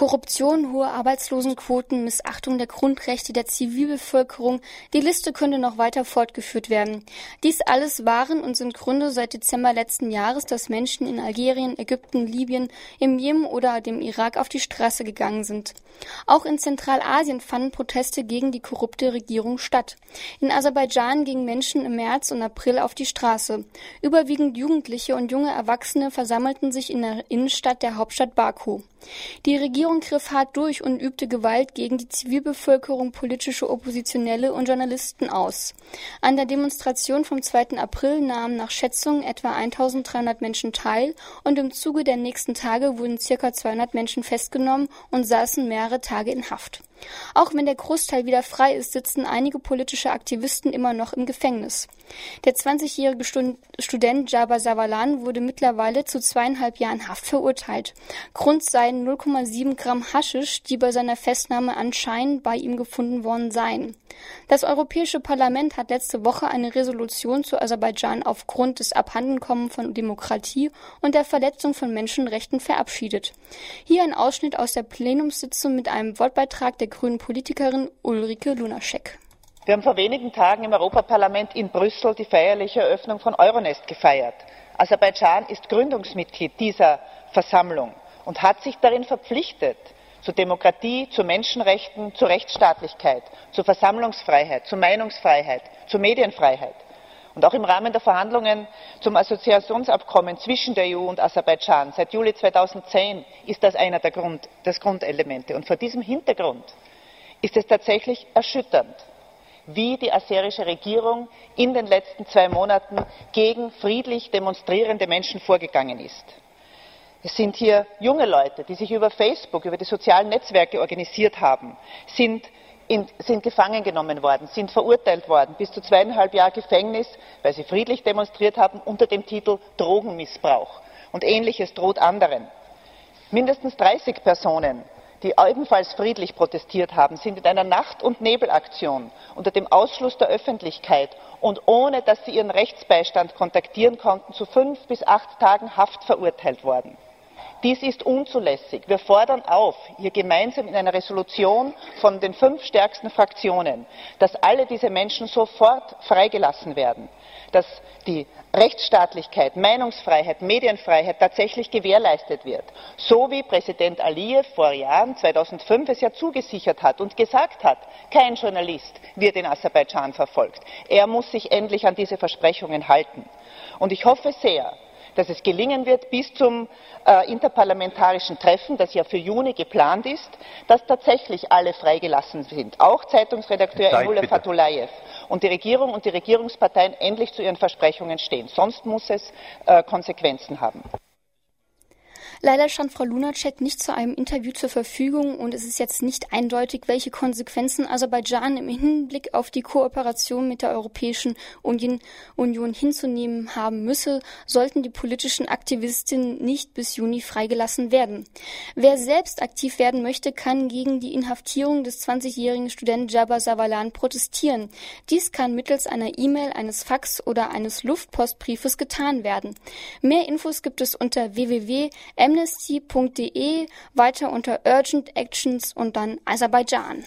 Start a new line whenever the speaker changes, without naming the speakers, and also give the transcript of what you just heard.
Korruption, hohe Arbeitslosenquoten, Missachtung der Grundrechte der Zivilbevölkerung, die Liste könnte noch weiter fortgeführt werden. Dies alles waren und sind Gründe seit Dezember letzten Jahres, dass Menschen in Algerien, Ägypten, Libyen, im Jemen oder dem Irak auf die Straße gegangen sind. Auch in Zentralasien fanden Proteste gegen die korrupte Regierung statt. In Aserbaidschan gingen Menschen im März und April auf die Straße. Überwiegend Jugendliche und junge Erwachsene versammelten sich in der Innenstadt der Hauptstadt Baku. Die Regierung griff hart durch und übte Gewalt gegen die Zivilbevölkerung, politische Oppositionelle und Journalisten aus. An der Demonstration vom 2. April nahmen nach Schätzungen etwa 1300 Menschen teil und im Zuge der nächsten Tage wurden circa 200 Menschen festgenommen und saßen mehrere Tage in Haft. Auch wenn der Großteil wieder frei ist, sitzen einige politische Aktivisten immer noch im Gefängnis. Der 20-jährige Student Jabbar Savalan wurde mittlerweile zu zweieinhalb Jahren Haft verurteilt. Grund seien 0,7 Gramm Haschisch, die bei seiner Festnahme anscheinend bei ihm gefunden worden seien. Das Europäische Parlament hat letzte Woche eine Resolution zu Aserbaidschan aufgrund des Abhandenkommen von Demokratie und der Verletzung von Menschenrechten verabschiedet. Hier ein Ausschnitt aus der Plenumssitzung mit einem Wortbeitrag der grünen Politikerin Ulrike Lunaschek.
Wir haben vor wenigen Tagen im Europaparlament in Brüssel die feierliche Eröffnung von Euronest gefeiert. Aserbaidschan ist Gründungsmitglied dieser Versammlung und hat sich darin verpflichtet, zu Demokratie, zu Menschenrechten, zu Rechtsstaatlichkeit, zu Versammlungsfreiheit, zu Meinungsfreiheit, zu Medienfreiheit. Und auch im Rahmen der Verhandlungen zum Assoziationsabkommen zwischen der EU und Aserbaidschan seit Juli 2010 ist das einer der Grund, des Grundelemente. Und vor diesem Hintergrund ist es tatsächlich erschütternd, wie die aserische Regierung in den letzten zwei Monaten gegen friedlich demonstrierende Menschen vorgegangen ist. Es sind hier junge Leute, die sich über Facebook, über die sozialen Netzwerke organisiert haben, sind, in, sind gefangen genommen worden, sind verurteilt worden bis zu zweieinhalb Jahre Gefängnis, weil sie friedlich demonstriert haben unter dem Titel Drogenmissbrauch. Und ähnliches droht anderen. Mindestens 30 Personen die ebenfalls friedlich protestiert haben, sind in einer Nacht- und Nebelaktion unter dem Ausschluss der Öffentlichkeit und ohne dass sie ihren Rechtsbeistand kontaktieren konnten, zu fünf bis acht Tagen Haft verurteilt worden. Dies ist unzulässig. Wir fordern auf, hier gemeinsam in einer Resolution von den fünf stärksten Fraktionen, dass alle diese Menschen sofort freigelassen werden, dass die Rechtsstaatlichkeit, Meinungsfreiheit, Medienfreiheit tatsächlich gewährleistet wird. So wie Präsident Aliyev vor Jahren, 2005, es ja zugesichert hat und gesagt hat, kein Journalist wird in Aserbaidschan verfolgt. Er muss sich endlich an diese Versprechungen halten. Und ich hoffe sehr, dass es gelingen wird bis zum äh, interparlamentarischen Treffen, das ja für Juni geplant ist, dass tatsächlich alle freigelassen sind, auch Zeitungsredakteur Emule Fatulayev und die Regierung und die Regierungsparteien endlich zu ihren Versprechungen stehen. Sonst muss es äh, Konsequenzen haben.
Leider stand Frau Lunacek nicht zu einem Interview zur Verfügung und es ist jetzt nicht eindeutig, welche Konsequenzen Aserbaidschan im Hinblick auf die Kooperation mit der Europäischen Union, Union hinzunehmen haben müsse, sollten die politischen Aktivistinnen nicht bis Juni freigelassen werden. Wer selbst aktiv werden möchte, kann gegen die Inhaftierung des 20-jährigen Studenten Jabbar Savalan protestieren. Dies kann mittels einer E-Mail, eines Fax oder eines Luftpostbriefes getan werden. Mehr Infos gibt es unter www amnesty.de weiter unter Urgent Actions und dann Aserbaidschan.